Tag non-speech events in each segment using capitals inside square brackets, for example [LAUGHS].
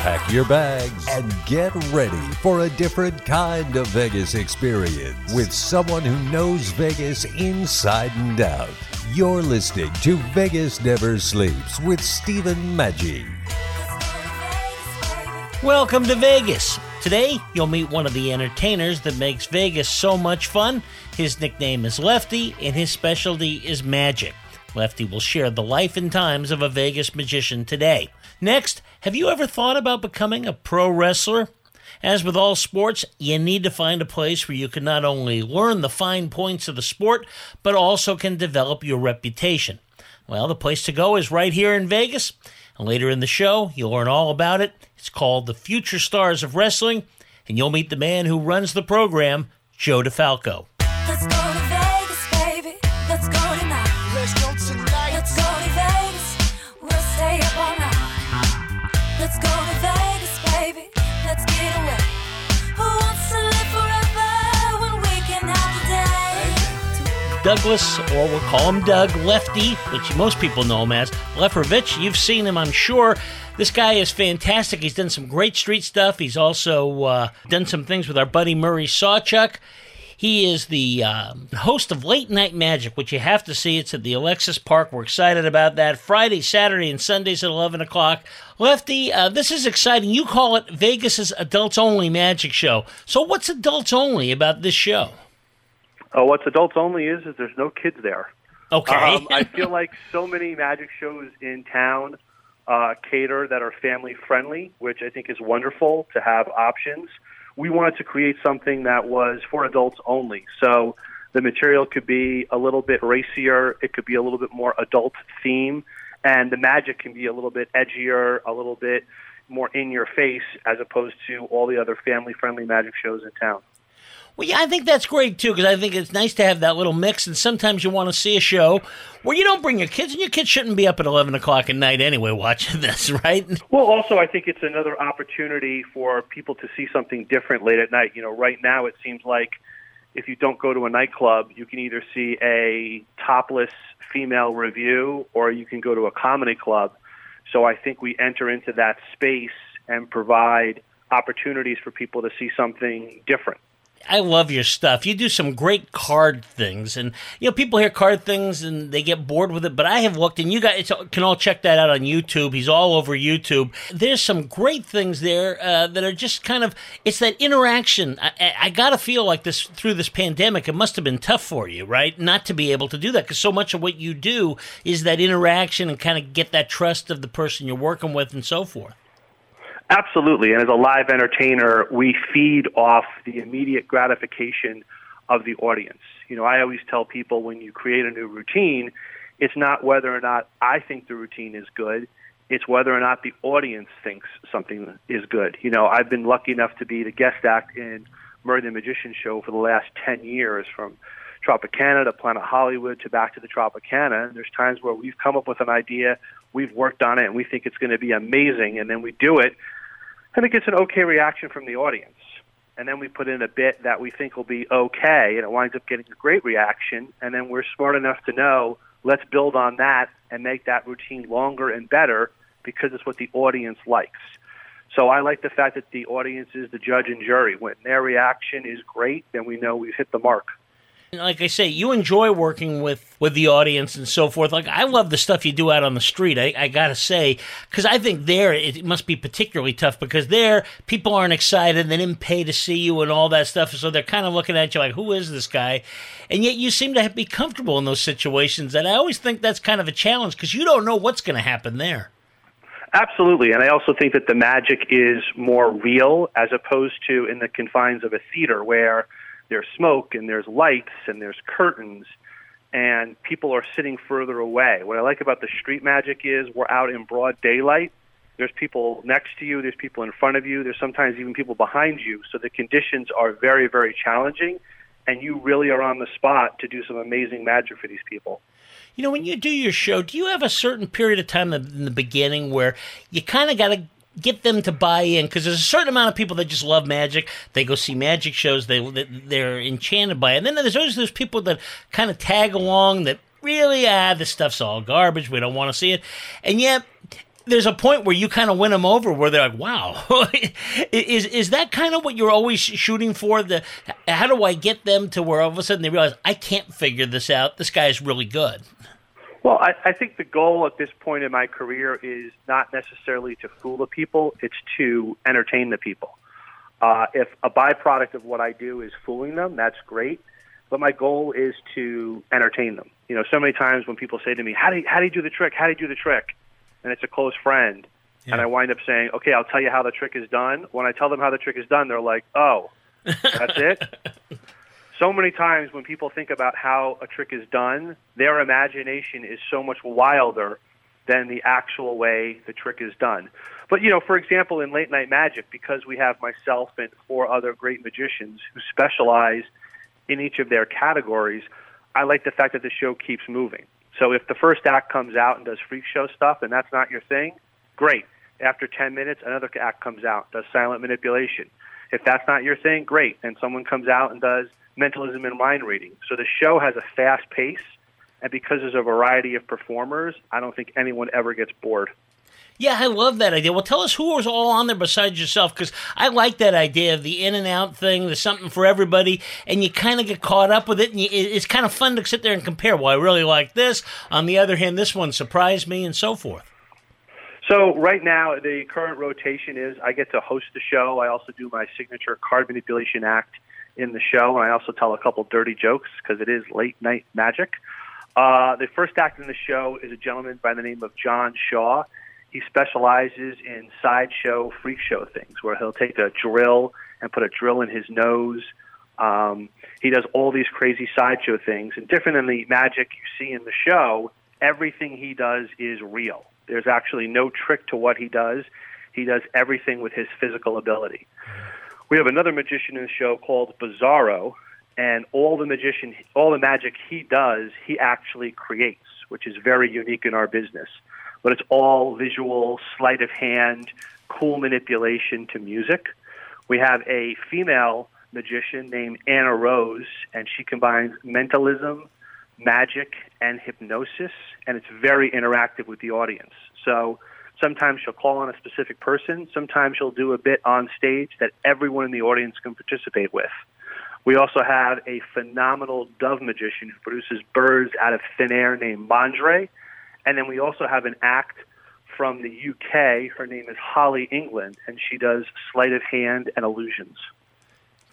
Pack your bags and get ready for a different kind of Vegas experience with someone who knows Vegas inside and out. You're listening to Vegas Never Sleeps with Stephen Maggi. Welcome to Vegas. Today, you'll meet one of the entertainers that makes Vegas so much fun. His nickname is Lefty, and his specialty is magic. Lefty will share the life and times of a Vegas magician today. Next, have you ever thought about becoming a pro wrestler? As with all sports, you need to find a place where you can not only learn the fine points of the sport, but also can develop your reputation. Well, the place to go is right here in Vegas. And later in the show, you'll learn all about it. It's called The Future Stars of Wrestling, and you'll meet the man who runs the program, Joe DeFalco. Douglas, or we'll call him Doug Lefty, which most people know him as Leferovich. You've seen him, I'm sure. This guy is fantastic. He's done some great street stuff. He's also uh, done some things with our buddy Murray Sawchuck. He is the uh, host of Late Night Magic, which you have to see. It's at the Alexis Park. We're excited about that. Friday, Saturday, and Sundays at 11 o'clock. Lefty, uh, this is exciting. You call it Vegas's adults only magic show. So, what's adults only about this show? Oh, what's adults only is is there's no kids there. Okay. Um, I [LAUGHS] feel like so many magic shows in town uh, cater that are family friendly, which I think is wonderful to have options. We wanted to create something that was for adults only. So the material could be a little bit racier, it could be a little bit more adult theme, and the magic can be a little bit edgier, a little bit more in your face as opposed to all the other family friendly magic shows in town. Well, yeah, I think that's great too because I think it's nice to have that little mix. And sometimes you want to see a show where you don't bring your kids, and your kids shouldn't be up at eleven o'clock at night anyway watching [LAUGHS] this, right? Well, also, I think it's another opportunity for people to see something different late at night. You know, right now it seems like if you don't go to a nightclub, you can either see a topless female revue or you can go to a comedy club. So I think we enter into that space and provide opportunities for people to see something different. I love your stuff. You do some great card things, and you know people hear card things and they get bored with it. But I have looked, and you guys can all check that out on YouTube. He's all over YouTube. There's some great things there uh, that are just kind of it's that interaction. I, I, I gotta feel like this through this pandemic. It must have been tough for you, right? Not to be able to do that because so much of what you do is that interaction and kind of get that trust of the person you're working with and so forth. Absolutely. And as a live entertainer, we feed off the immediate gratification of the audience. You know, I always tell people when you create a new routine, it's not whether or not I think the routine is good, it's whether or not the audience thinks something is good. You know, I've been lucky enough to be the guest act in Murray the Magician show for the last 10 years from Tropicana to Planet Hollywood to back to the Tropicana. And there's times where we've come up with an idea, we've worked on it, and we think it's going to be amazing, and then we do it, and it gets an okay reaction from the audience. And then we put in a bit that we think will be okay, and it winds up getting a great reaction. And then we're smart enough to know let's build on that and make that routine longer and better because it's what the audience likes. So I like the fact that the audience is the judge and jury. When their reaction is great, then we know we've hit the mark. Like I say, you enjoy working with, with the audience and so forth. Like I love the stuff you do out on the street. I, I gotta say, because I think there it must be particularly tough because there people aren't excited. And they didn't pay to see you and all that stuff, so they're kind of looking at you like, "Who is this guy?" And yet you seem to be comfortable in those situations. And I always think that's kind of a challenge because you don't know what's going to happen there. Absolutely, and I also think that the magic is more real as opposed to in the confines of a theater where there's smoke and there's lights and there's curtains and people are sitting further away. What I like about the street magic is we're out in broad daylight. There's people next to you, there's people in front of you, there's sometimes even people behind you. So the conditions are very, very challenging and you really are on the spot to do some amazing magic for these people. You know, when you do your show, do you have a certain period of time in the beginning where you kind of got to get them to buy in? Because there's a certain amount of people that just love magic. They go see magic shows. They they're enchanted by it. And then there's always those people that kind of tag along that really ah this stuff's all garbage. We don't want to see it. And yet there's a point where you kind of win them over where they're like, wow, [LAUGHS] is is that kind of what you're always shooting for? The how do I get them to where all of a sudden they realize I can't figure this out? This guy's really good. Well, I, I think the goal at this point in my career is not necessarily to fool the people; it's to entertain the people. Uh, if a byproduct of what I do is fooling them, that's great. But my goal is to entertain them. You know, so many times when people say to me, "How do you, how do you do the trick? How do you do the trick?" and it's a close friend, yeah. and I wind up saying, "Okay, I'll tell you how the trick is done." When I tell them how the trick is done, they're like, "Oh, that's it." [LAUGHS] so many times when people think about how a trick is done, their imagination is so much wilder than the actual way the trick is done. But you know, for example, in late night magic, because we have myself and four other great magicians who specialize in each of their categories, I like the fact that the show keeps moving. So if the first act comes out and does freak show stuff and that's not your thing, great. After 10 minutes, another act comes out, does silent manipulation. If that's not your thing, great. And someone comes out and does mentalism and mind reading. So the show has a fast pace, and because there's a variety of performers, I don't think anyone ever gets bored. Yeah, I love that idea. Well, tell us who was all on there besides yourself, because I like that idea of the in and out thing. There's something for everybody, and you kind of get caught up with it, and you, it's kind of fun to sit there and compare. Well, I really like this. On the other hand, this one surprised me, and so forth. So right now, the current rotation is I get to host the show. I also do my signature card manipulation act in the show, and I also tell a couple dirty jokes because it is late night magic. Uh, the first act in the show is a gentleman by the name of John Shaw. He specializes in sideshow freak show things where he'll take a drill and put a drill in his nose. Um, he does all these crazy sideshow things, and different than the magic you see in the show, everything he does is real. There's actually no trick to what he does. He does everything with his physical ability. We have another magician in the show called Bizarro, and all the magician, all the magic he does, he actually creates, which is very unique in our business but it's all visual, sleight of hand, cool manipulation to music. We have a female magician named Anna Rose, and she combines mentalism, magic, and hypnosis, and it's very interactive with the audience. So sometimes she'll call on a specific person, sometimes she'll do a bit on stage that everyone in the audience can participate with. We also have a phenomenal dove magician who produces birds out of thin air named Mondre, and then we also have an act from the UK. Her name is Holly England, and she does sleight of hand and illusions.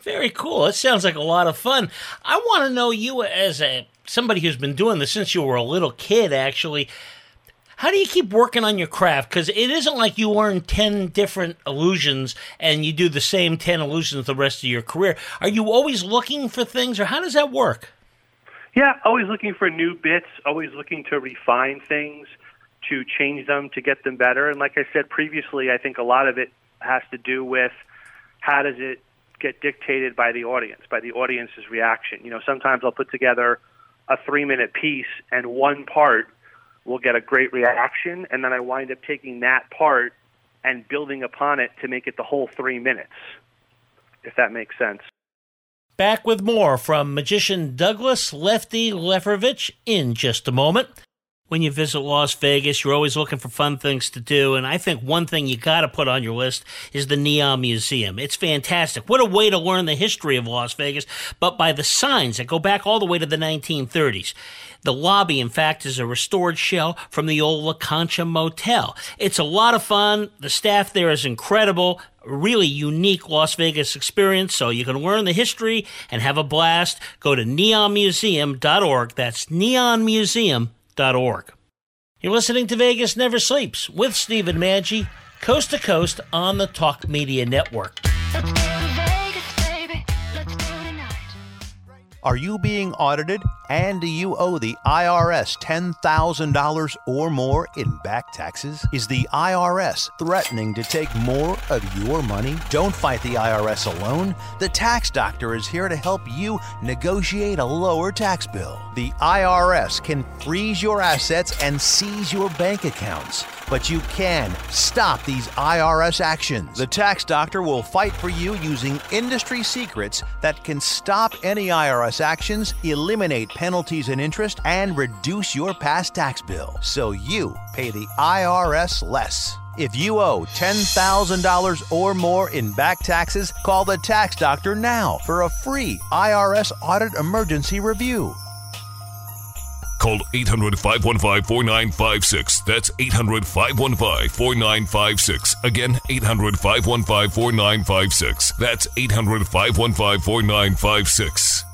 Very cool. It sounds like a lot of fun. I want to know you as a somebody who's been doing this since you were a little kid. Actually, how do you keep working on your craft? Because it isn't like you learn 10 different illusions and you do the same 10 illusions the rest of your career. Are you always looking for things, or how does that work? Yeah, always looking for new bits, always looking to refine things, to change them, to get them better. And like I said previously, I think a lot of it has to do with how does it get dictated by the audience, by the audience's reaction. You know, sometimes I'll put together a three minute piece and one part will get a great reaction, and then I wind up taking that part and building upon it to make it the whole three minutes, if that makes sense. Back with more from magician Douglas Lefty Leferovich in just a moment. When you visit Las Vegas, you're always looking for fun things to do, and I think one thing you got to put on your list is the Neon Museum. It's fantastic. What a way to learn the history of Las Vegas, but by the signs that go back all the way to the 1930s. The lobby, in fact, is a restored shell from the old La Concha Motel. It's a lot of fun. The staff there is incredible really unique Las Vegas experience. So you can learn the history and have a blast. Go to neonmuseum.org. That's neonmuseum.org. You're listening to Vegas Never Sleeps with Stephen Maggi, coast to coast on the Talk Media Network. Are you being audited and do you owe the IRS $10,000 or more in back taxes? Is the IRS threatening to take more of your money? Don't fight the IRS alone. The Tax Doctor is here to help you negotiate a lower tax bill. The IRS can freeze your assets and seize your bank accounts. But you can stop these IRS actions. The Tax Doctor will fight for you using industry secrets that can stop any IRS actions, eliminate penalties and interest, and reduce your past tax bill so you pay the IRS less. If you owe $10,000 or more in back taxes, call the Tax Doctor now for a free IRS audit emergency review. Call 800 515 4956. That's 800 515 4956. Again, 800 515 4956. That's 800 515 4956.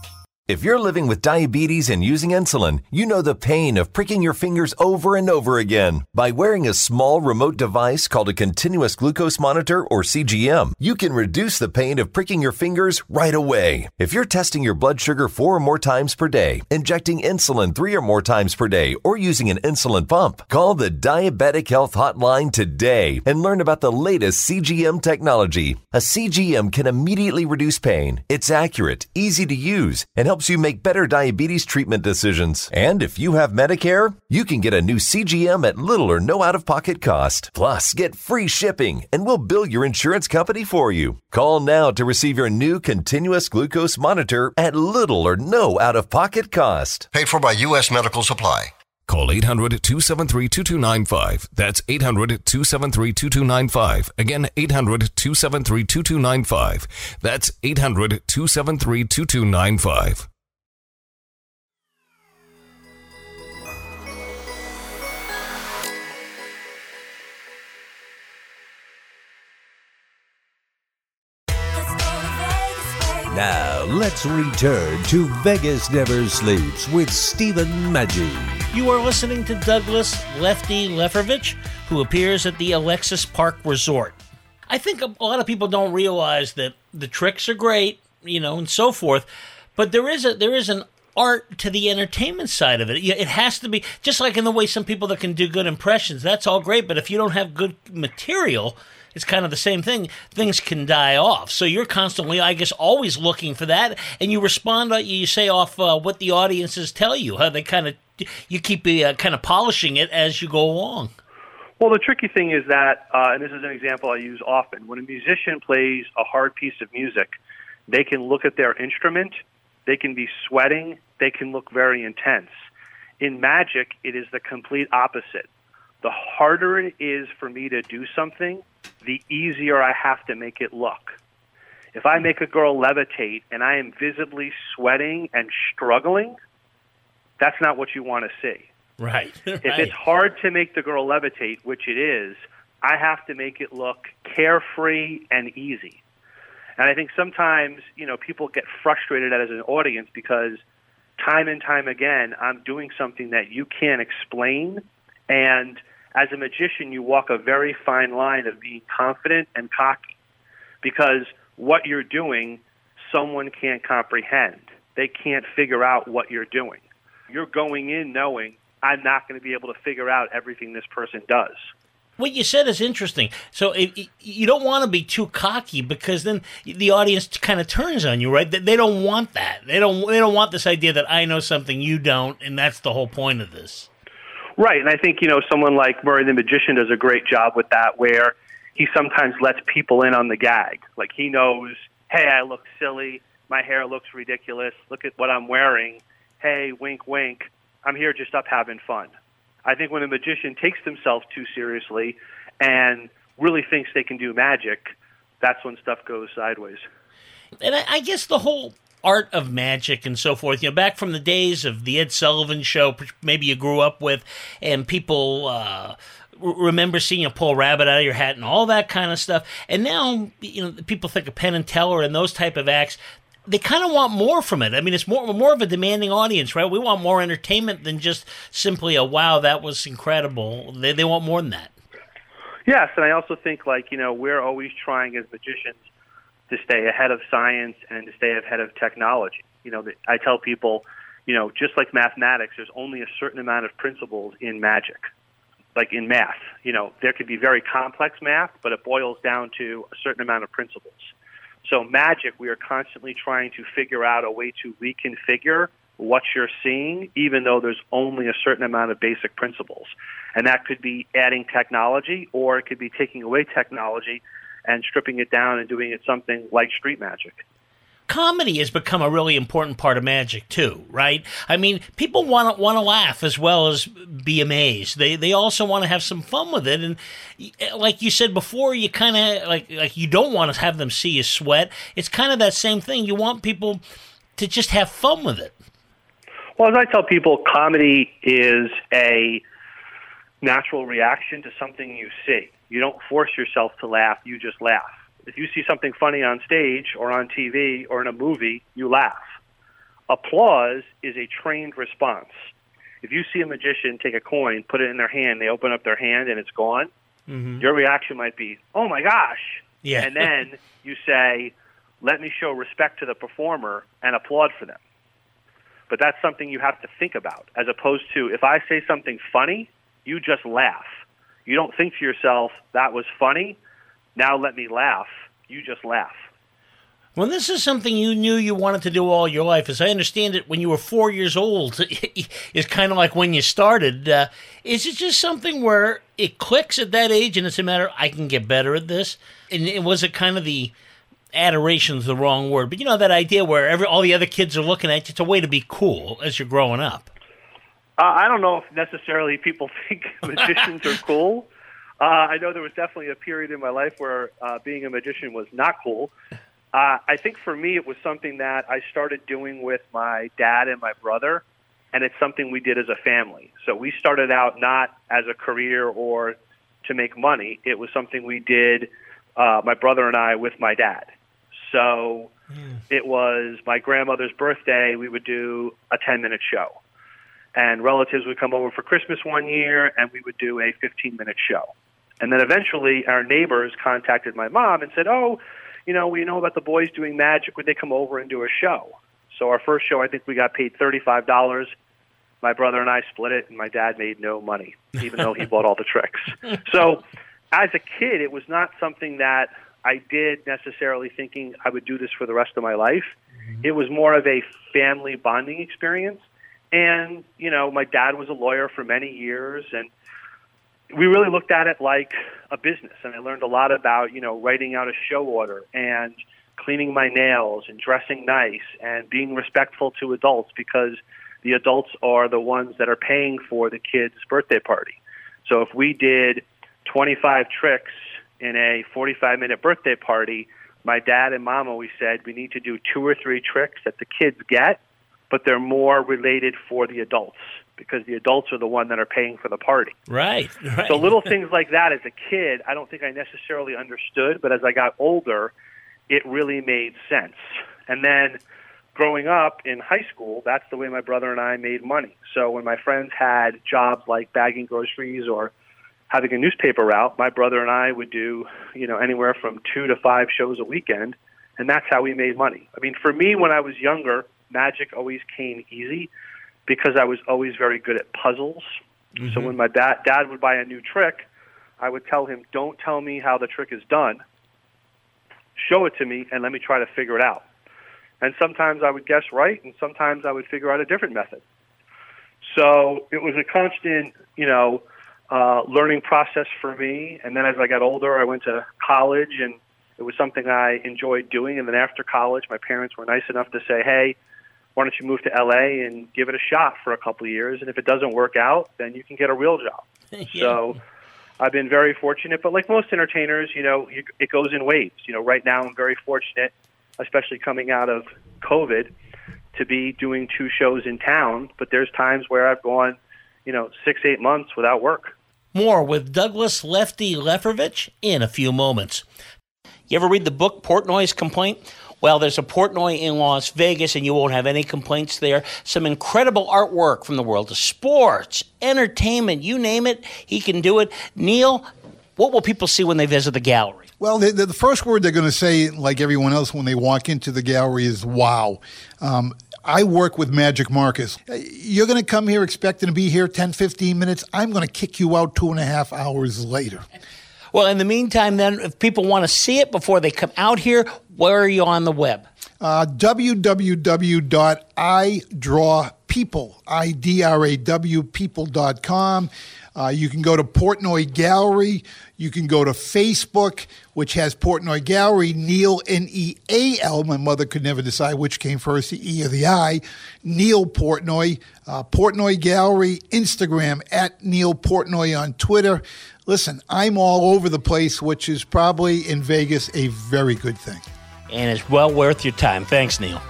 If you're living with diabetes and using insulin, you know the pain of pricking your fingers over and over again. By wearing a small remote device called a continuous glucose monitor or CGM, you can reduce the pain of pricking your fingers right away. If you're testing your blood sugar four or more times per day, injecting insulin three or more times per day, or using an insulin pump, call the Diabetic Health Hotline today and learn about the latest CGM technology. A CGM can immediately reduce pain. It's accurate, easy to use, and helps you make better diabetes treatment decisions. And if you have Medicare, you can get a new CGM at little or no out of pocket cost. Plus, get free shipping and we'll bill your insurance company for you. Call now to receive your new continuous glucose monitor at little or no out of pocket cost. Paid for by U.S. Medical Supply. Call 800 273 2295. That's 800 273 2295. Again, 800 273 2295. That's 800 273 2295. Now, let's return to Vegas Never Sleeps with Stephen Maggi. You are listening to Douglas Lefty Leferovich, who appears at the Alexis Park Resort. I think a lot of people don't realize that the tricks are great, you know, and so forth, but there is a there is an art to the entertainment side of it. It has to be just like in the way some people that can do good impressions. That's all great, but if you don't have good material, it's kind of the same thing. Things can die off. So you're constantly, I guess, always looking for that, and you respond. uh, You say off uh, what the audiences tell you. How they kind of you keep uh, kind of polishing it as you go along. Well, the tricky thing is that, uh, and this is an example I use often, when a musician plays a hard piece of music, they can look at their instrument, they can be sweating, they can look very intense. In magic, it is the complete opposite. The harder it is for me to do something, the easier I have to make it look. If I make a girl levitate and I am visibly sweating and struggling, that's not what you want to see. Right. [LAUGHS] If it's hard to make the girl levitate, which it is, I have to make it look carefree and easy. And I think sometimes, you know, people get frustrated as an audience because time and time again, I'm doing something that you can't explain. And as a magician, you walk a very fine line of being confident and cocky because what you're doing, someone can't comprehend. They can't figure out what you're doing. You're going in knowing I'm not going to be able to figure out everything this person does. What you said is interesting. So if, you don't want to be too cocky because then the audience kind of turns on you, right? They they don't want that. They don't. They don't want this idea that I know something you don't, and that's the whole point of this. Right, and I think you know someone like Murray the magician does a great job with that, where he sometimes lets people in on the gag. Like he knows, hey, I look silly, my hair looks ridiculous. Look at what I'm wearing. Hey, wink, wink. I'm here just up having fun. I think when a magician takes themselves too seriously and really thinks they can do magic, that's when stuff goes sideways. And I, I guess the whole art of magic and so forth, you know, back from the days of the Ed Sullivan show, maybe you grew up with, and people uh, remember seeing you pull a rabbit out of your hat and all that kind of stuff. And now, you know, people think of Penn and Teller and those type of acts. They kind of want more from it. I mean, it's more more of a demanding audience, right? We want more entertainment than just simply a "wow, that was incredible." They they want more than that. Yes, and I also think like you know we're always trying as magicians to stay ahead of science and to stay ahead of technology. You know, I tell people, you know, just like mathematics, there's only a certain amount of principles in magic. Like in math, you know, there could be very complex math, but it boils down to a certain amount of principles. So magic, we are constantly trying to figure out a way to reconfigure what you're seeing, even though there's only a certain amount of basic principles. And that could be adding technology, or it could be taking away technology and stripping it down and doing it something like street magic. Comedy has become a really important part of magic too, right? I mean, people want to want to laugh as well as be amazed. They they also want to have some fun with it, and like you said before, you kind of like like you don't want to have them see you sweat. It's kind of that same thing. You want people to just have fun with it. Well, as I tell people, comedy is a natural reaction to something you see. You don't force yourself to laugh, you just laugh. If you see something funny on stage or on TV or in a movie, you laugh. Applause is a trained response. If you see a magician take a coin, put it in their hand, they open up their hand and it's gone, Mm-hmm. your reaction might be, "Oh my gosh." Yeah. And then [LAUGHS] you say, "Let me show respect to the performer and applaud for them." But that's something you have to think about as opposed to if I say something funny, you just laugh. You don't think to yourself, "That was funny. Now let me laugh." You just laugh. Well, this is something you knew you wanted to do all your life. As I understand it, when you were four years old, [LAUGHS] is kind of like when you started. Uh, is it just something where it clicks at that age and it's a matter, I can get better at this? And it, was it kind of the adoration is the wrong word, but you know, that idea where every, all the other kids are looking at you, it's a way to be cool as you're growing up. Uh, I don't know if necessarily people [LAUGHS] think magicians are cool. Uh, I know there was definitely a period in my life where uh, being a magician was not cool. Uh, I think for me, it was something that I started doing with my dad and my brother, and it's something we did as a family. So we started out not as a career or to make money. It was something we did, uh, my brother and I, with my dad. So it was my grandmother's birthday. We would do a 10 minute show. And relatives would come over for Christmas one year, and we would do a 15 minute show. And then eventually, our neighbors contacted my mom and said, Oh, you know, we know about the boys doing magic. Would they come over and do a show? So our first show, I think we got paid thirty-five dollars. My brother and I split it, and my dad made no money, even though he bought all the tricks. [LAUGHS] So, as a kid, it was not something that I did necessarily thinking I would do this for the rest of my life. Mm-hmm. It was more of a family bonding experience. And you know, my dad was a lawyer for many years, and we really looked at it like a business and I learned a lot about, you know, writing out a show order and cleaning my nails and dressing nice and being respectful to adults because the adults are the ones that are paying for the kid's birthday party. So if we did 25 tricks in a 45 minute birthday party, my dad and mom always said we need to do two or three tricks that the kids get, but they're more related for the adults because the adults are the one that are paying for the party. Right. right. So little things like that as a kid, I don't think I necessarily understood, but as I got older, it really made sense. And then growing up in high school, that's the way my brother and I made money. So when my friends had jobs like bagging groceries or having a newspaper route, my brother and I would do, you know, anywhere from 2 to 5 shows a weekend, and that's how we made money. I mean, for me when I was younger, magic always came easy because I was always very good at puzzles. So when my dad dad would buy a new trick, I would tell him, "Don't tell me how the trick is done. Show it to me and let me try to figure it out." And sometimes I would guess right, and sometimes I would figure out a different method. So it was a constant, you know, uh, learning process for me. And then as I got older, I went to college, and it was something I enjoyed doing. And then after college, my parents were nice enough to say, "Hey, why don't you move to LA and give it a shot for a couple of years? And if it doesn't work out, then you can get a real job." [LAUGHS] So I've been very fortunate, but like most entertainers, you know, it goes in waves. You know, right now I'm very fortunate, especially coming out of COVID, to be doing two shows in town. But there's times where I've gone, you know, six, eight months without work. More with Douglas Lefty Leferovich in a few moments. You ever read the book Portnoy's Complaint? Well, there's a Portnoy in Las Vegas, and you won't have any complaints there. Some incredible artwork from the world of sports, entertainment, you name it, he can do it. Neal, what will people see when they visit the gallery? Well, the, the, first word they're going to say, like everyone else, when they walk into the gallery is "Wow." Um, I work with Magic Marcus. Uh, You're going to come here expecting to be here 10, 15 minutes. I'm going to kick you out two and a half hours later. Well, in the meantime, then, if people want to see it before they come out here, where are you on the web? Uh. Uh, you can go to Portnoy Gallery. You can go to Facebook, which has Portnoy Gallery, Neal, N E A L. My mother could never decide which came first, the E or the I. Neal Portnoy, uh, Portnoy Gallery, Instagram, at Neal Portnoy on Twitter. Listen, I'm all over the place, which is probably in Vegas a very good thing. And it's well worth your time. Thanks, Neal.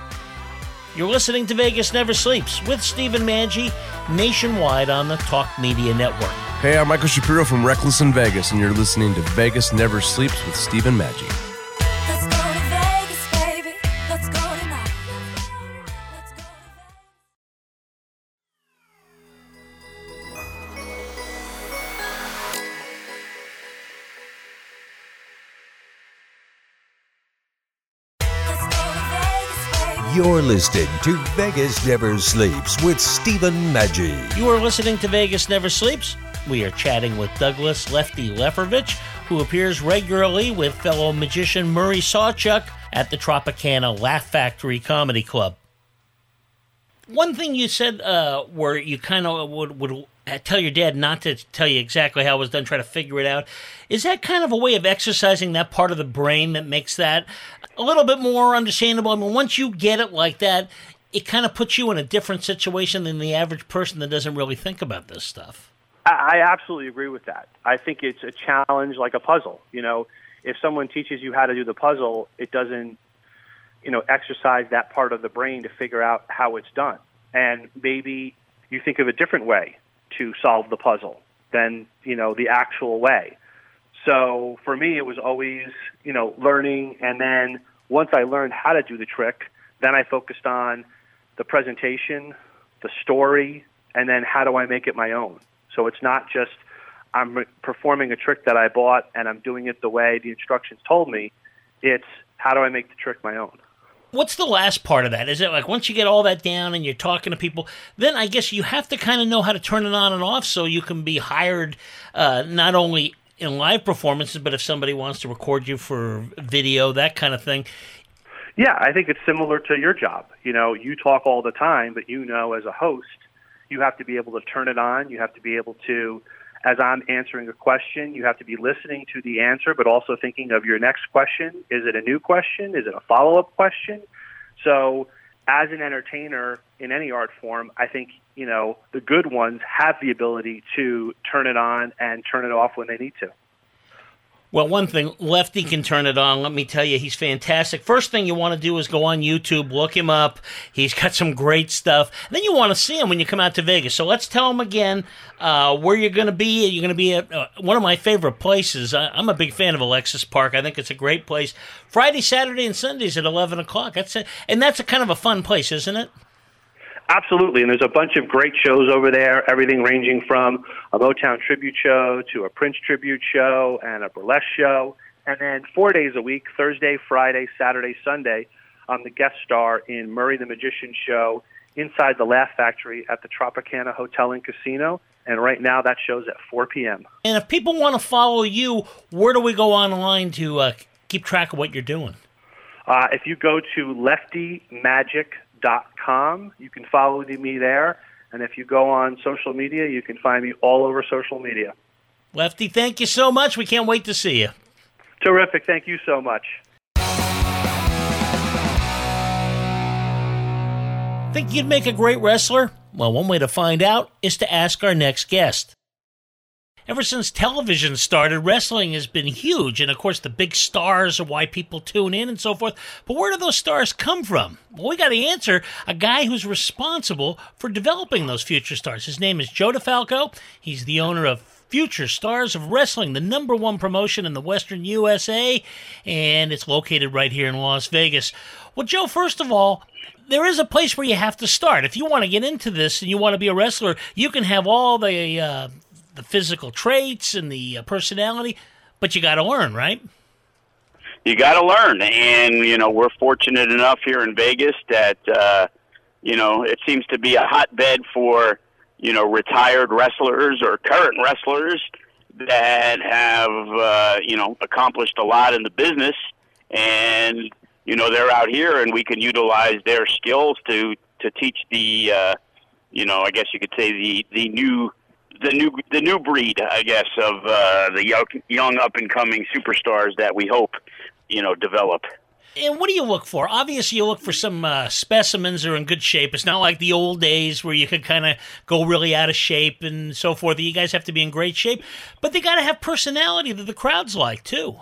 You're listening to Vegas Never Sleeps with Stephen Maggi nationwide on the Talk Media Network. Hey, I'm Michael Shapiro from Reckless in Vegas, and you're listening to Vegas Never Sleeps with Stephen Maggi. You're listening to Vegas Never Sleeps with Stephen Maggi. You are listening to Vegas Never Sleeps. We are chatting with Douglas Lefty Leferovich, who appears regularly with fellow magician Murray Sawchuck at the Tropicana Laugh Factory Comedy Club. One thing you said uh, where you kind of would, would Uh, tell your dad not to tell you exactly how it was done, try to figure it out. Is that kind of a way of exercising that part of the brain that makes that a little bit more understandable? I mean, once you get it like that, it kind of puts you in a different situation than the average person that doesn't really think about this stuff. I I absolutely agree with that. I think it's a challenge like a puzzle. You know, if someone teaches you how to do the puzzle, it doesn't, you know, exercise that part of the brain to figure out how it's done. And maybe you think of a different way to solve the puzzle than, you know, the actual way. So for me, it was always, you know, learning. And then once I learned how to do the trick, then I focused on the presentation, the story, and then how do I make it my own? So it's not just I'm performing a trick that I bought and I'm doing it the way the instructions told me. It's how do I make the trick my own? What's the last part of that? Is it like once you get all that down and you're talking to people, then I guess you have to kind of know how to turn it on and off so you can be hired uh, not only in live performances, but if somebody wants to record you for video, that kind of thing. Yeah, I think it's similar to your job. You know, you talk all the time, but you know, as a host, you have to be able to turn it on. You have to be able to, as I'm answering a question, you have to be listening to the answer, but also thinking of your next question. Is it a new question? Is it a follow up question? So, as an entertainer in any art form, I think, you know, the good ones have the ability to turn it on and turn it off when they need to. Well, one thing, Lefty can turn it on. Let me tell you, he's fantastic. First thing you want to do is go on YouTube, look him up. He's got some great stuff. And then you want to see him when you come out to Vegas. So let's tell him again uh, where you're going to be. You're going to be at uh, one of my favorite places. I, I'm a big fan of Alexis Park. I think it's a great place. Friday, Saturday, and Sundays at 11 o'clock. That's a, and that's a kind of a fun place, isn't it? Absolutely, and there's a bunch of great shows over there. Everything ranging from a Motown tribute show to a Prince tribute show and a burlesque show, and then four days a week: Thursday, Friday, Saturday, Sunday. I'm the guest star in Murray the Magician show inside the Laugh Factory at the Tropicana Hotel and Casino. And right now, that show's at 4 p.m. And if people want to follow you, where do we go online to uh, keep track of what you're doing? Uh, if you go to leftymagic.com, you can follow me there. And if you go on social media, you can find me all over social media. Lefty, thank you so much. We can't wait to see you. Terrific. Thank you so much. Think you'd make a great wrestler? Well, one way to find out is to ask our next guest. Ever since television started, wrestling has been huge, and of course, the big stars are why people tune in and so forth. But where do those stars come from? Well, we got to answer a guy who's responsible for developing those future stars. His name is Joe DeFalco. He's the owner of Future Stars of Wrestling, the number one promotion in the Western USA, and it's located right here in Las Vegas. Well, Joe, first of all, there is a place where you have to start. If you want to get into this and you want to be a wrestler, you can have all the uh, the physical traits and the uh, personality, but you got to learn, right? you got to learn. And you know, we're fortunate enough here in Vegas that uh, you know, it seems to be a hotbed for, you know, retired wrestlers or current wrestlers that have, uh, you know, accomplished a lot in the business, and you know, they're out here, and we can utilize their skills to to teach the, uh, you know, I guess you could say the the new. The new, the new breed, I guess, of uh, the young, young up and coming superstars that we hope, you know, develop. And what do you look for? Obviously, you look for some uh, specimens that are in good shape. It's not like the old days where you could kind of go really out of shape and so forth. You guys have to be in great shape, but they got to have personality that the crowds like too.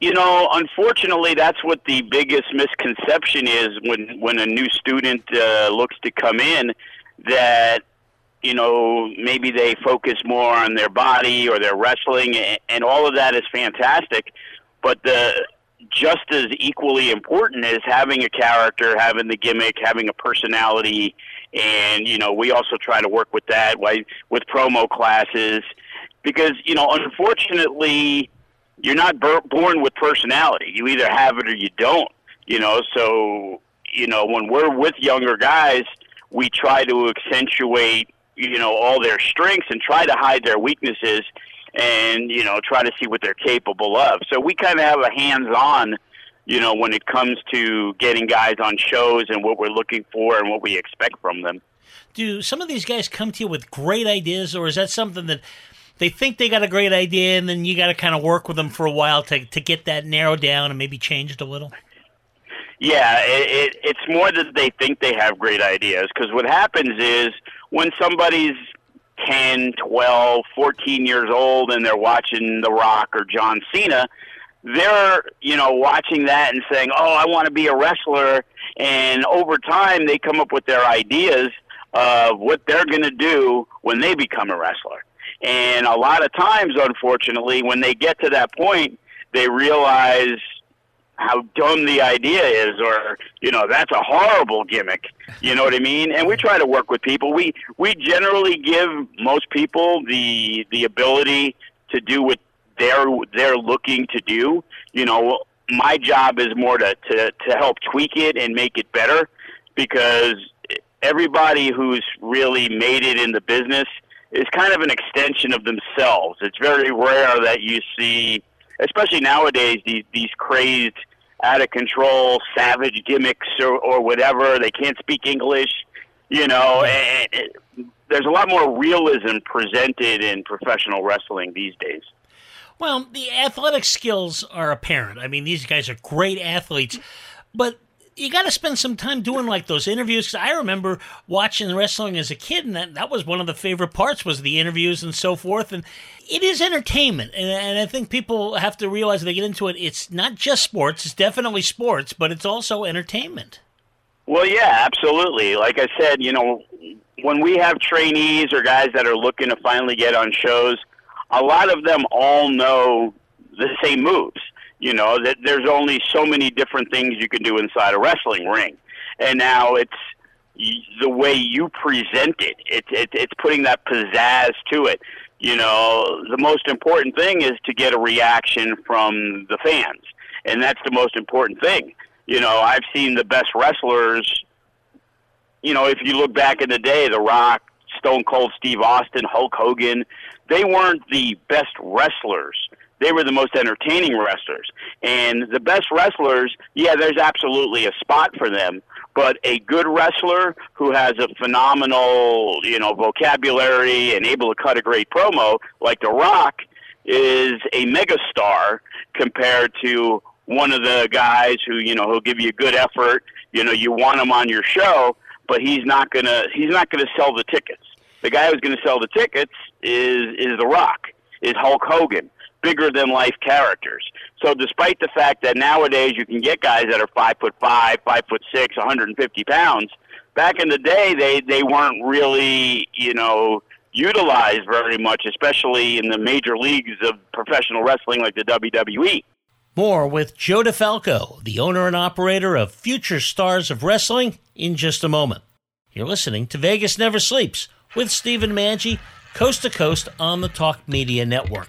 You know, unfortunately, that's what the biggest misconception is when when a new student uh, looks to come in. That you know maybe they focus more on their body or their wrestling, and, all of that is fantastic. But the just as equally important is having a character, having the gimmick, having a personality, and you know we also try to work with that with promo classes because you know unfortunately you're not born with personality. You either have it or you don't. You know, so you know when we're with younger guys, we try to accentuate you know all their strengths and try to hide their weaknesses and you know try to see what they're capable of. So we kind of have a hands-on, you know, when it comes to getting guys on shows and what we're looking for and what we expect from them. Do some of these guys come to you with great ideas, or is that something that they think they got a great idea, and then you got to kind of work with them for a while to to get that narrowed down and maybe changed a little? Yeah, it, it, it's more that they think they have great ideas because what happens is when somebody's 10, 12, 14 years old and they're watching The Rock or John Cena, they're, you know, watching that and saying, "Oh, I want to be a wrestler." And over time they come up with their ideas of what they're going to do when they become a wrestler. And a lot of times, unfortunately, when they get to that point, they realize how dumb the idea is or you know that's a horrible gimmick. You know what i mean? And we try to work with people. We we generally give most people the the ability to do what they're they're looking to do. You know my job is more to to to help tweak it and make it better because everybody who's really made it in the business is kind of an extension of themselves. It's very rare that you see especially nowadays these these crazed out of control savage gimmicks or, or whatever they can't speak english you know and it, there's a lot more realism presented in professional wrestling these days Well, the athletic skills are apparent. I mean, these guys are great athletes, but you got to spend some time doing like those interviews. 'cause I remember watching wrestling as a kid, and that, that was one of the favorite parts was the interviews and so forth. And it is entertainment, and, and I think people have to realize they get into it. It's not just sports; it's definitely sports, but it's also entertainment. Well, yeah, absolutely. Like I said, you know, when we have trainees or guys that are looking to finally get on shows, a lot of them all know the same moves. You know, that there's only so many different things you can do inside a wrestling ring. And now it's the way you present it. It's it, it's putting that pizzazz to it. You know, the most important thing is to get a reaction from the fans, and that's the most important thing. You know, I've seen the best wrestlers. You know, if you look back in the day, The Rock, Stone Cold Steve Austin, Hulk Hogan, they weren't the best wrestlers. They were the most entertaining wrestlers. And the best wrestlers, yeah, there's absolutely a spot for them. But a good wrestler who has a phenomenal, you know, vocabulary and able to cut a great promo, like The Rock, is a megastar compared to one of the guys who, you know, who'll give you a good effort. You know, you want him on your show, but he's not gonna he's not gonna sell the tickets. The guy who's gonna sell the tickets is is The Rock, is Hulk Hogan, bigger than life characters. So despite the fact that nowadays you can get guys that are five foot five, five foot six, 150 pounds, back in the day they they weren't really you know utilized very much, especially in the major leagues of professional wrestling like the. WWE. More with Joe DeFalco, the owner and operator of Future Stars of Wrestling, in just a moment. You're listening to Vegas Never Sleeps with Stephen Maggi, coast to coast on the Talk Media Network.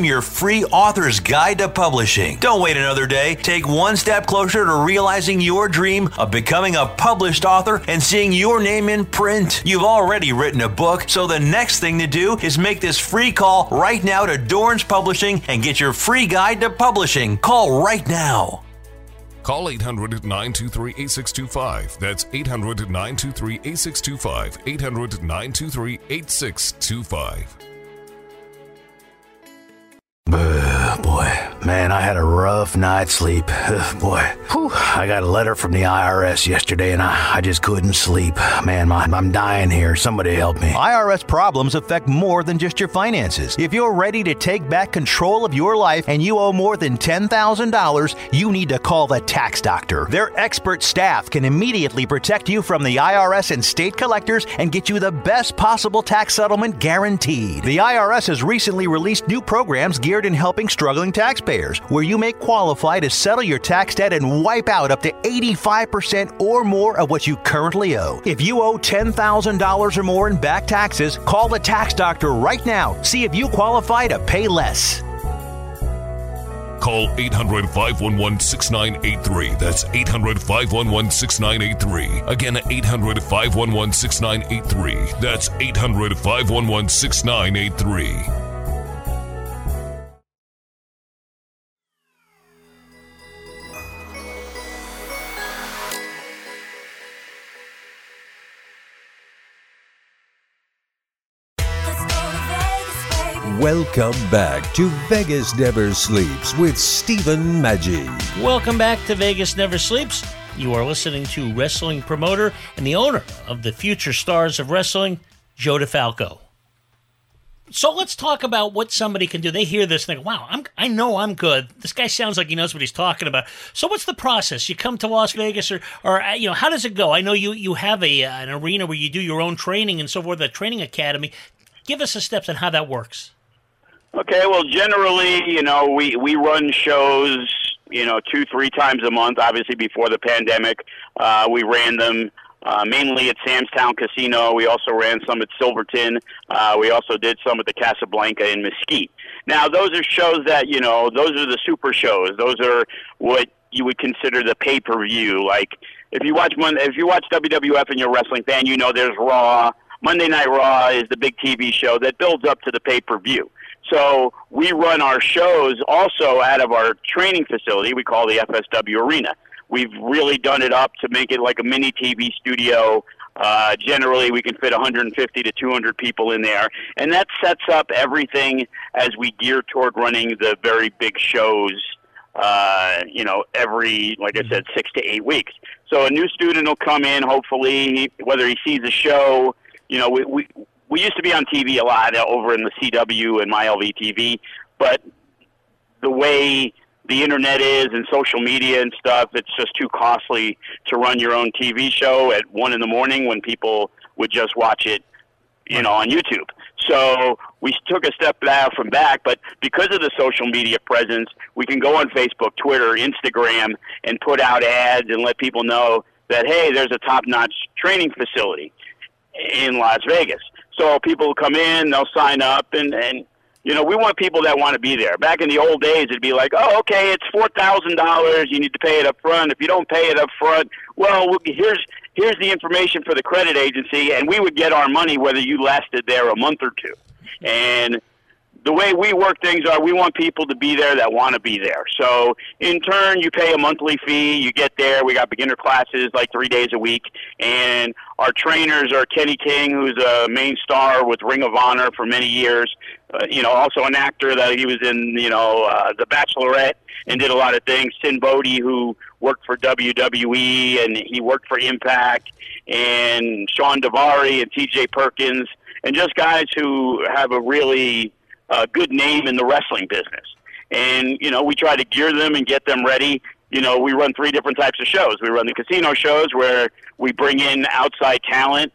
your free author's guide to publishing. Don't wait another day. Take one step closer to realizing your dream of becoming a published author and seeing your name in print. You've already written a book, so the next thing to do is make this free call right now to Dorrance Publishing and get your free guide to publishing. Call right now. Call 800 923 8625. That's 800 923 8625. 800 923 8625. Boy, man, I had a rough night's sleep. Ugh, boy, Whew. I got a letter from the IRS yesterday and I, I just couldn't sleep. Man, my, I'm dying here. Somebody help me. IRS problems affect more than just your finances. If you're ready to take back control of your life and you owe more than $10,000, you need to call the tax doctor. Their expert staff can immediately protect you from the IRS and state collectors and get you the best possible tax settlement guaranteed. The IRS has recently released new programs geared in helping struggling taxpayers, where you may qualify to settle your tax debt and wipe out up to 85% or more of what you currently owe. If you owe $10,000 or more in back taxes, call the tax doctor right now. See if you qualify to pay less. Call 800 511 6983. That's 800 511 6983. Again, 800 511 6983. That's 800 511 6983. Welcome back to Vegas Never Sleeps with Stephen Maggi. Welcome back to Vegas Never Sleeps. You are listening to wrestling promoter and the owner of the Future Stars of Wrestling, Joe DeFalco. So let's talk about what somebody can do. They hear this and go, wow, I'm, I know I'm good. This guy sounds like he knows what he's talking about. So what's the process? You come to Las Vegas or, or uh, you know, how does it go? I know you, you have a, uh, an arena where you do your own training and so forth, a training academy. Give us the steps on how that works. Okay, well, generally, you know, we we run shows, you know, two three times a month. Obviously, before the pandemic, uh, we ran them uh, mainly at Sam's Town Casino. We also ran some at Silverton. Uh, we also did some at the Casablanca in Mesquite. Now, those are shows that you know, those are the super shows. Those are what you would consider the pay per view. Like if you watch one, if you watch WWF and you're a wrestling fan, you know there's Raw. Monday Night Raw is the big TV show that builds up to the pay per view. So we run our shows also out of our training facility we call the FSW Arena. We've really done it up to make it like a mini TV studio. Uh, generally, we can fit 150 to 200 people in there, and that sets up everything as we gear toward running the very big shows. Uh, you know, every like I said, six to eight weeks. So a new student will come in, hopefully, whether he sees a show. You know, we, we we used to be on TV a lot uh, over in the CW and MyLV TV, but the way the internet is and social media and stuff, it's just too costly to run your own TV show at one in the morning when people would just watch it, you know, on YouTube. So we took a step back from back, but because of the social media presence, we can go on Facebook, Twitter, Instagram, and put out ads and let people know that hey, there's a top-notch training facility in Las Vegas. So people come in, they'll sign up, and and you know we want people that want to be there. Back in the old days, it'd be like, oh, okay, it's four thousand dollars. You need to pay it up front. If you don't pay it up front, well, here's here's the information for the credit agency, and we would get our money whether you lasted there a month or two. And the way we work things are we want people to be there that want to be there. So in turn, you pay a monthly fee. You get there. We got beginner classes like three days a week, and our trainers are Kenny King, who's a main star with Ring of Honor for many years. Uh, you know, also an actor that he was in, you know, uh, The Bachelorette and did a lot of things. Sinn Bodhi, who worked for WWE and he worked for Impact, and Shawn Daivari and T.J. Perkins, and just guys who have a really a good name in the wrestling business. And you know, we try to gear them and get them ready. You know, we run three different types of shows. We run the casino shows where we bring in outside talent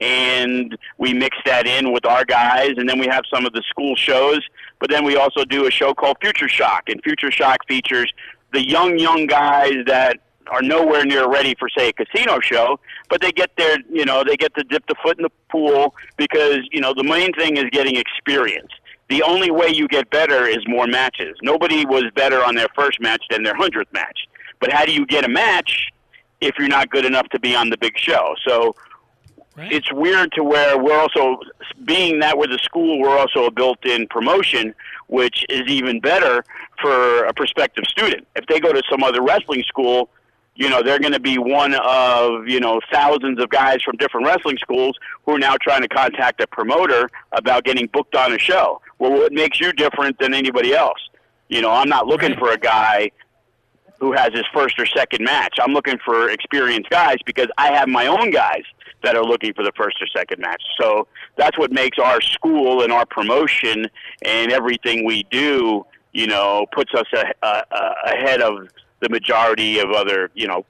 and we mix that in with our guys and then we have some of the school shows but then we also do a show called future shock and future shock features the young young guys that are nowhere near ready for say a casino show but they get there you know they get to dip the foot in the pool because you know the main thing is getting experience the only way you get better is more matches. Nobody was better on their first match than their hundredth match. But how do you get a match if you're not good enough to be on the big show? So it's weird to where we're also being that we're the school we're also a built-in promotion which is even better for a prospective student. If they go to some other wrestling school you know they're going to be one of you know thousands of guys from different wrestling schools who are now trying to contact a promoter about getting booked on a show well what makes you different than anybody else you know i'm not looking for a guy who has his first or second match. I'm looking for experienced guys because I have my own guys that are looking for the first or second match. So that's what makes our school and our promotion and everything we do, you know, puts us a, a, a ahead of the majority of other, you know,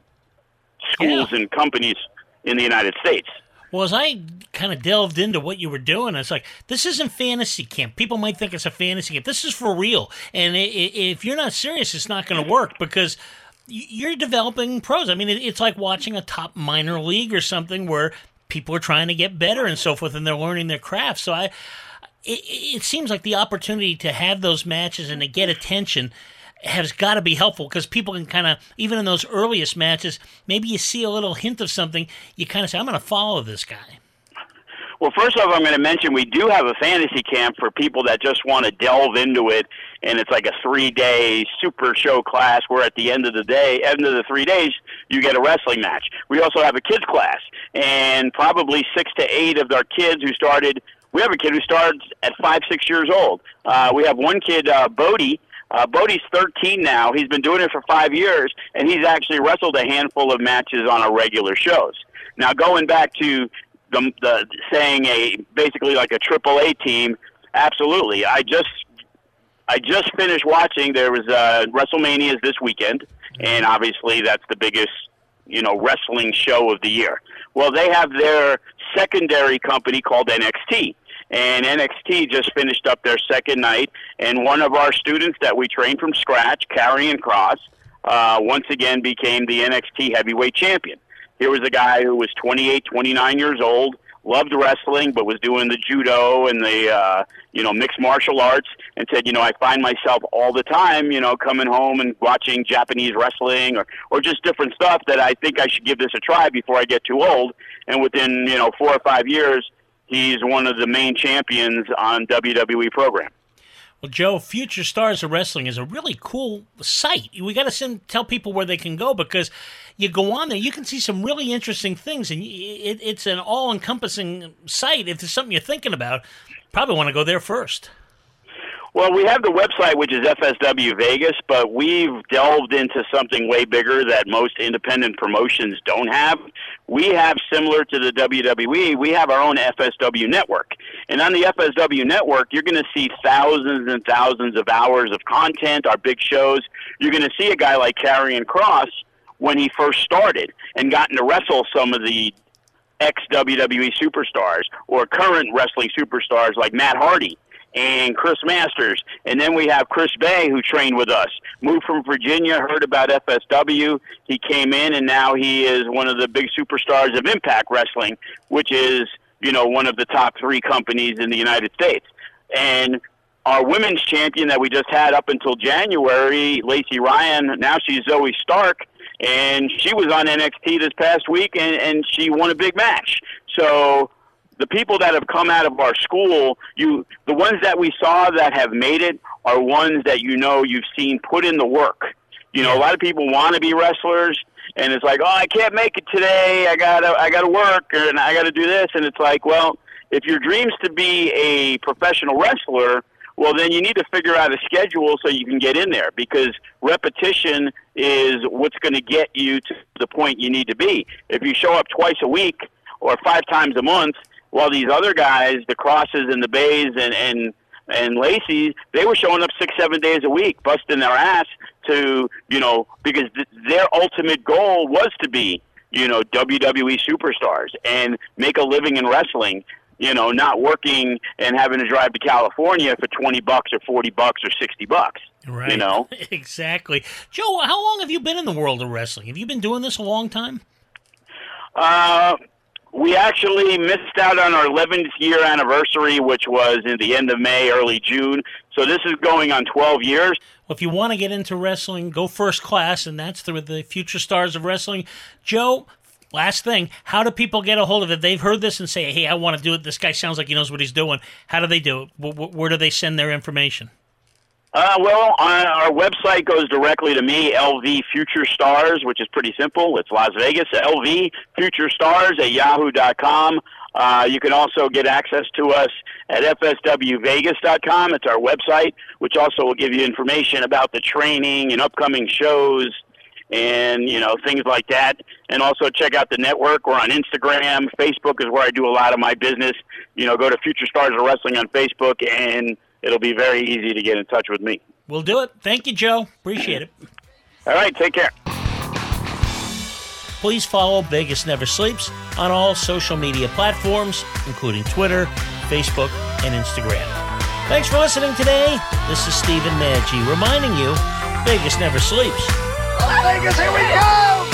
schools and companies in the United States. Well, as I kind of delved into what you were doing, it's like this isn't fantasy camp. People might think it's a fantasy camp. This is for real, and if you're not serious, it's not going to work because you're developing pros. I mean, it's like watching a top minor league or something where people are trying to get better and so forth, and they're learning their craft. So I, it, it seems like the opportunity to have those matches and to get attention has got to be helpful because people can kind of even in those earliest matches maybe you see a little hint of something you kind of say i'm going to follow this guy Well, first off, I'm going to mention we do have a fantasy camp for people that just want to delve into it, and it's like a three-day super show class where at the end of the day, end of the three days, you get a wrestling match. We also have a kids class, and probably six to eight of our kids who started. We have a kid who starts at five, six years old. Uh, we have one kid, uh, Bodie. Uh, Bodie's 13 now. He's been doing it for five years, and he's actually wrestled a handful of matches on our regular shows. Now, going back to the, the saying a basically like a triple A team. Absolutely, I just I just finished watching. There was uh, WrestleMania's this weekend, and obviously that's the biggest you know wrestling show of the year. Well, they have their secondary company called NXT. And NXT just finished up their second night, and one of our students that we trained from scratch, Karrion Kross, uh, once again became the NXT heavyweight champion. Here was a guy who was 28, 29 years old, loved wrestling, but was doing the judo and the uh, you know mixed martial arts, and said, you know, I find myself all the time, you know, coming home and watching Japanese wrestling or or just different stuff that I think I should give this a try before I get too old. And within you know four or five years, he's one of the main champions on WWE program. well joe future stars of wrestling is a really cool site. We got to send tell people where they can go because you go on there you can see some really interesting things and it, it's an all-encompassing site. If there's something you're thinking about probably want to go there first Well, we have the website, which is FSW Vegas, but we've delved into something way bigger that most independent promotions don't have. We have, similar to the WWE, we have our own FSW network. And on the FSW network, you're going to see thousands and thousands of hours of content, our big shows. You're going to see a guy like Karrion Kross when he first started and gotten to wrestle some of the ex WWE superstars or current wrestling superstars like Matt Hardy and Chris Masters. And then we have Chris Bey, who trained with us. Moved from Virginia, heard about FSW. He came in, and now he is one of the big superstars of Impact Wrestling, which is, you know, one of the top three companies in the United States. And our women's champion that we just had up until January, Lacey Ryan, now she's Zoey Stark, and she was on NXT this past week, and, and she won a big match. So the people that have come out of our school, you the ones that we saw that have made it are ones that you know you've seen put in the work. You know, a lot of people want to be wrestlers, and it's like, oh, I can't make it today. I gotta, I gotta work, and I gotta do this. And it's like, well, if your dream's to be a professional wrestler, well, then you need to figure out a schedule so you can get in there because repetition is what's going to get you to the point you need to be. If you show up twice a week or five times a month, while these other guys, the crosses and the bays and, and and Lacey, they were showing up six, seven days a week, busting their ass to, you know, because th- their ultimate goal was to be, you know, WWE superstars and make a living in wrestling. You know, not working and having to drive to California for twenty bucks or forty bucks or sixty bucks. Right. You know, [LAUGHS] exactly. Joe, how long have you been in the world of wrestling? Have you been doing this a long time? Uh, we actually missed out on our 11th year anniversary, which was in the end of May, early June. So this is going on 12 years. Well, if you want to get into wrestling, go first class, and that's through the Future Stars of Wrestling. Joe, last thing, how do people get a hold of it? They've heard this and say, hey, I want to do it. This guy sounds like he knows what he's doing. How do they do it? Wh- wh- Where do they send their information? Uh, well, our website goes directly to me, LV Future Stars, which is pretty simple. It's Las Vegas, LV Future Stars at yahoo.com. Uh, you can also get access to us at fswvegas.com. It's our website, which also will give you information about the training and upcoming shows and, you know, things like that. And also check out the network. We're on Instagram. Facebook is where I do a lot of my business. You know, go to Future Stars of Wrestling on Facebook and it'll be very easy to get in touch with me. We'll do it. Thank you, Joe. Appreciate it. All right, take care. Please follow Vegas Never Sleeps on all social media platforms, including Twitter, Facebook, and Instagram. Thanks for listening today. This is Stephen Maggi reminding you Vegas never sleeps. Vegas, here we go!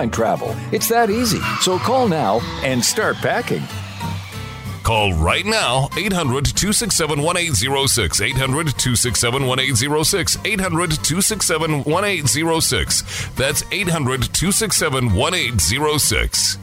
airline travel. It's that easy. So call now and start packing. Call right now 800 267 1806. 800 267 1806. 800 267 1806. That's 800 267 1806.